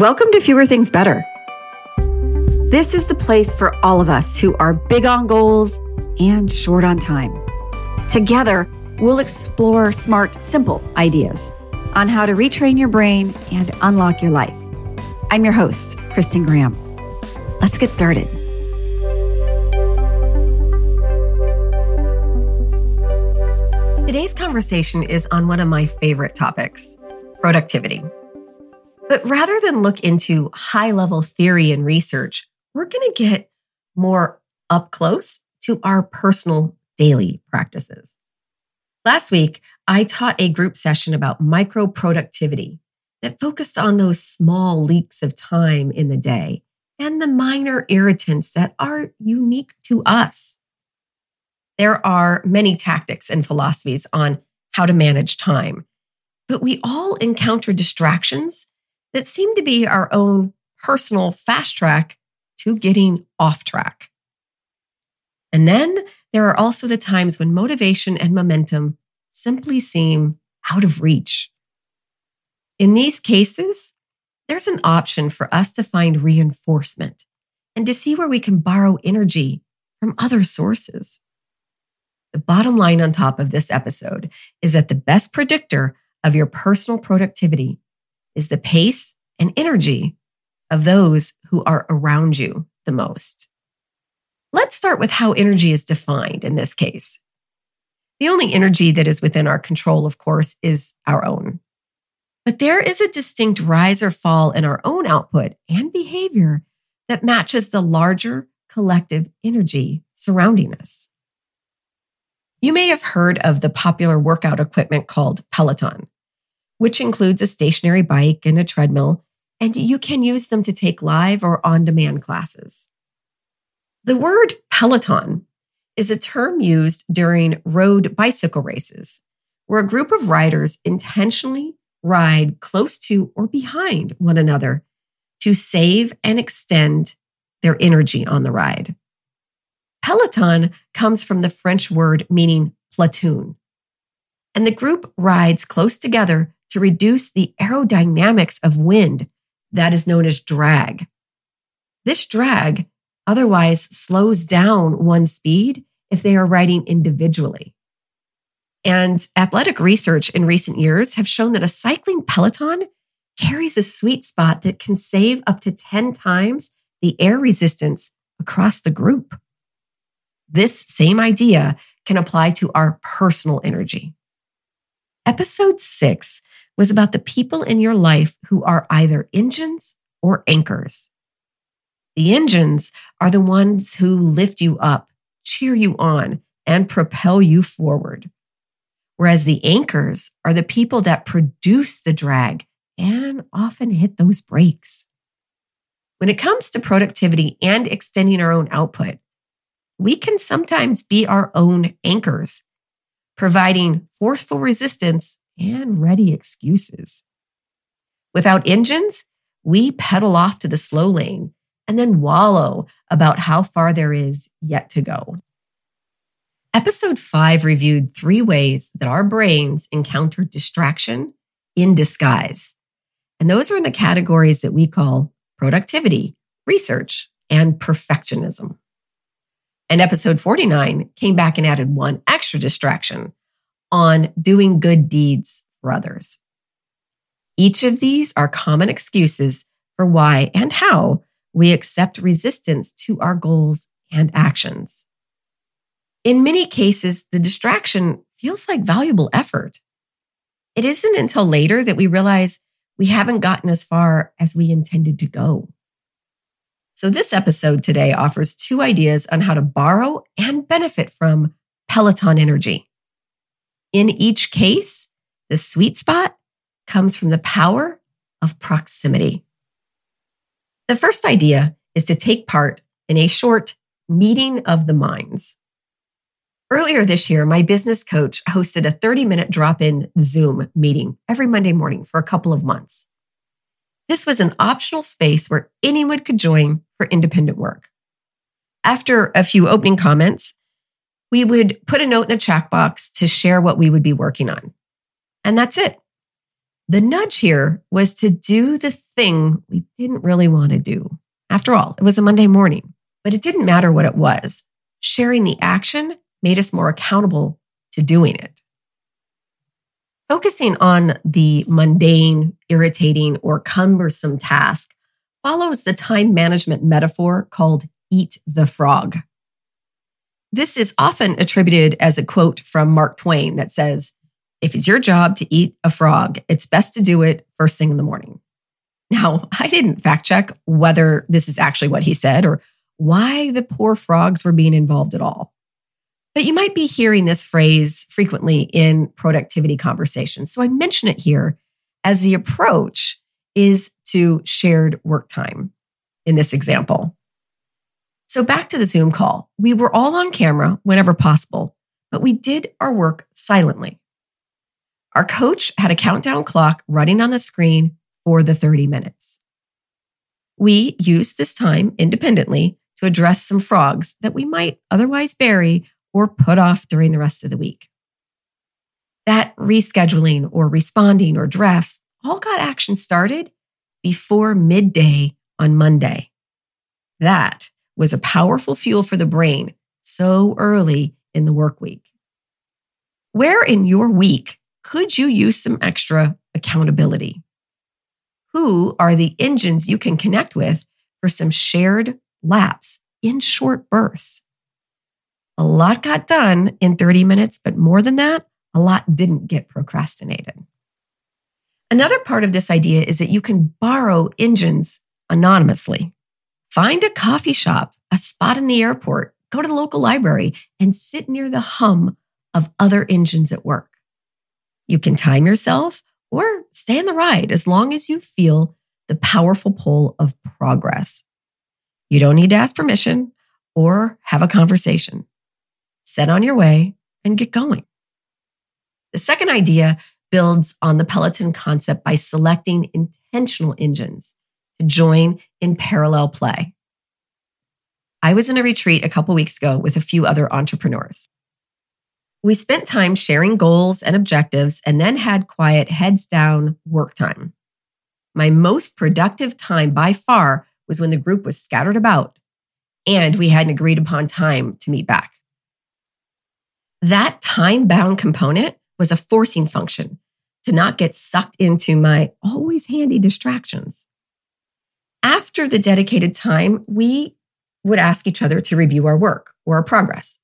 Welcome to Fewer Things Better. This is the place for all of us who are big on goals and short on time. Together, we'll explore smart, simple ideas on how to retrain your brain and unlock your life. I'm your host, Kristen Graham. Let's get started. Today's conversation is on one of my favorite topics productivity. But rather than look into high level theory and research, we're going to get more up close to our personal daily practices. Last week, I taught a group session about micro productivity that focused on those small leaks of time in the day and the minor irritants that are unique to us. There are many tactics and philosophies on how to manage time, but we all encounter distractions that seem to be our own personal fast track to getting off track. And then there are also the times when motivation and momentum simply seem out of reach. In these cases, there's an option for us to find reinforcement and to see where we can borrow energy from other sources. The bottom line on top of this episode is that the best predictor of your personal productivity is the pace and energy of those who are around you the most. Let's start with how energy is defined in this case. The only energy that is within our control, of course, is our own. But there is a distinct rise or fall in our own output and behavior that matches the larger collective energy surrounding us. You may have heard of the popular workout equipment called Peloton which includes a stationary bike and a treadmill, and you can use them to take live or on demand classes. The word Peloton is a term used during road bicycle races, where a group of riders intentionally ride close to or behind one another to save and extend their energy on the ride. Peloton comes from the French word meaning platoon, and the group rides close together to reduce the aerodynamics of wind that is known as drag. This drag otherwise slows down one's speed if they are riding individually. And athletic research in recent years have shown that a cycling peloton carries a sweet spot that can save up to 10 times the air resistance across the group. This same idea can apply to our personal energy. Episode six was about the people in your life who are either engines or anchors. The engines are the ones who lift you up, cheer you on, and propel you forward. Whereas the anchors are the people that produce the drag and often hit those brakes. When it comes to productivity and extending our own output, we can sometimes be our own anchors, providing forceful resistance and ready excuses. Without engines, we pedal off to the slow lane and then wallow about how far there is yet to go. Episode five reviewed three ways that our brains encounter distraction in disguise. And those are in the categories that we call productivity, research, and perfectionism. And episode 49 came back and added one extra distraction on doing good deeds for others. Each of these are common excuses for why and how we accept resistance to our goals and actions. In many cases, the distraction feels like valuable effort. It isn't until later that we realize we haven't gotten as far as we intended to go. So, this episode today offers two ideas on how to borrow and benefit from Peloton energy. In each case, the sweet spot comes from the power of proximity. The first idea is to take part in a short meeting of the minds. Earlier this year, my business coach hosted a 30 minute drop in Zoom meeting every Monday morning for a couple of months. This was an optional space where anyone could join for independent work. After a few opening comments, we would put a note in the chat box to share what we would be working on. And that's it. The nudge here was to do the thing we didn't really want to do. After all, it was a Monday morning, but it didn't matter what it was. Sharing the action made us more accountable to doing it. Focusing on the mundane, irritating, or cumbersome task follows the time management metaphor called eat the frog. This is often attributed as a quote from Mark Twain that says, if it's your job to eat a frog, it's best to do it first thing in the morning. Now, I didn't fact check whether this is actually what he said or why the poor frogs were being involved at all. But you might be hearing this phrase frequently in productivity conversations. So I mention it here as the approach is to shared work time in this example. So back to the Zoom call. We were all on camera whenever possible, but we did our work silently. Our coach had a countdown clock running on the screen for the 30 minutes. We used this time independently to address some frogs that we might otherwise bury or put off during the rest of the week. That rescheduling or responding or drafts all got action started before midday on Monday. That was a powerful fuel for the brain so early in the work week. Where in your week could you use some extra accountability? Who are the engines you can connect with for some shared laps in short bursts? A lot got done in 30 minutes, but more than that, a lot didn't get procrastinated. Another part of this idea is that you can borrow engines anonymously. Find a coffee shop, a spot in the airport, go to the local library, and sit near the hum of other engines at work. You can time yourself or stay in the ride as long as you feel the powerful pull of progress. You don't need to ask permission or have a conversation. Set on your way and get going. The second idea builds on the Peloton concept by selecting intentional engines to join in parallel play. I was in a retreat a couple weeks ago with a few other entrepreneurs. We spent time sharing goals and objectives and then had quiet heads down work time. My most productive time by far was when the group was scattered about and we had an agreed upon time to meet back. That time bound component was a forcing function to not get sucked into my always handy distractions. After the dedicated time, we would ask each other to review our work or our progress.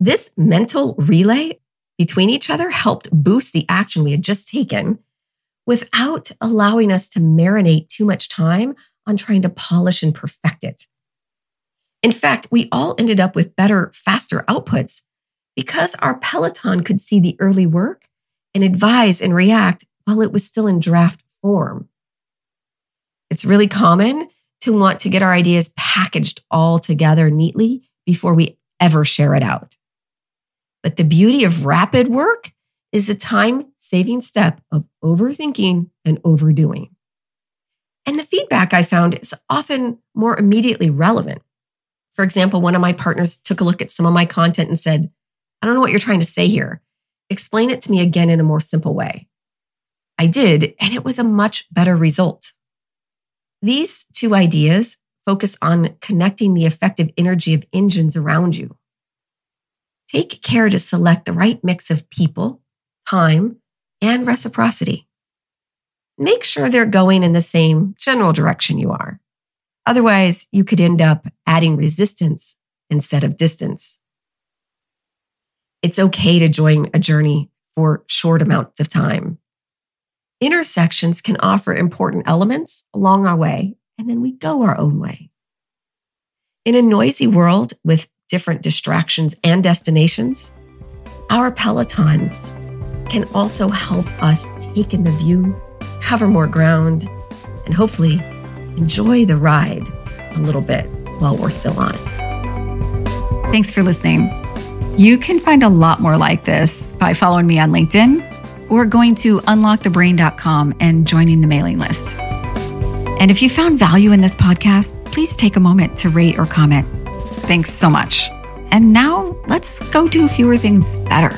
This mental relay between each other helped boost the action we had just taken without allowing us to marinate too much time on trying to polish and perfect it. In fact, we all ended up with better, faster outputs because our Peloton could see the early work and advise and react while it was still in draft form. It's really common to want to get our ideas packaged all together neatly before we ever share it out. But the beauty of rapid work is the time saving step of overthinking and overdoing. And the feedback I found is often more immediately relevant. For example, one of my partners took a look at some of my content and said, I don't know what you're trying to say here. Explain it to me again in a more simple way. I did, and it was a much better result. These two ideas focus on connecting the effective energy of engines around you. Take care to select the right mix of people, time, and reciprocity. Make sure they're going in the same general direction you are. Otherwise, you could end up adding resistance instead of distance. It's okay to join a journey for short amounts of time. Intersections can offer important elements along our way, and then we go our own way. In a noisy world with different distractions and destinations, our Pelotons can also help us take in the view, cover more ground, and hopefully enjoy the ride a little bit while we're still on it. Thanks for listening. You can find a lot more like this by following me on LinkedIn or going to unlockthebrain.com and joining the mailing list. And if you found value in this podcast, please take a moment to rate or comment Thanks so much. And now let's go do fewer things better.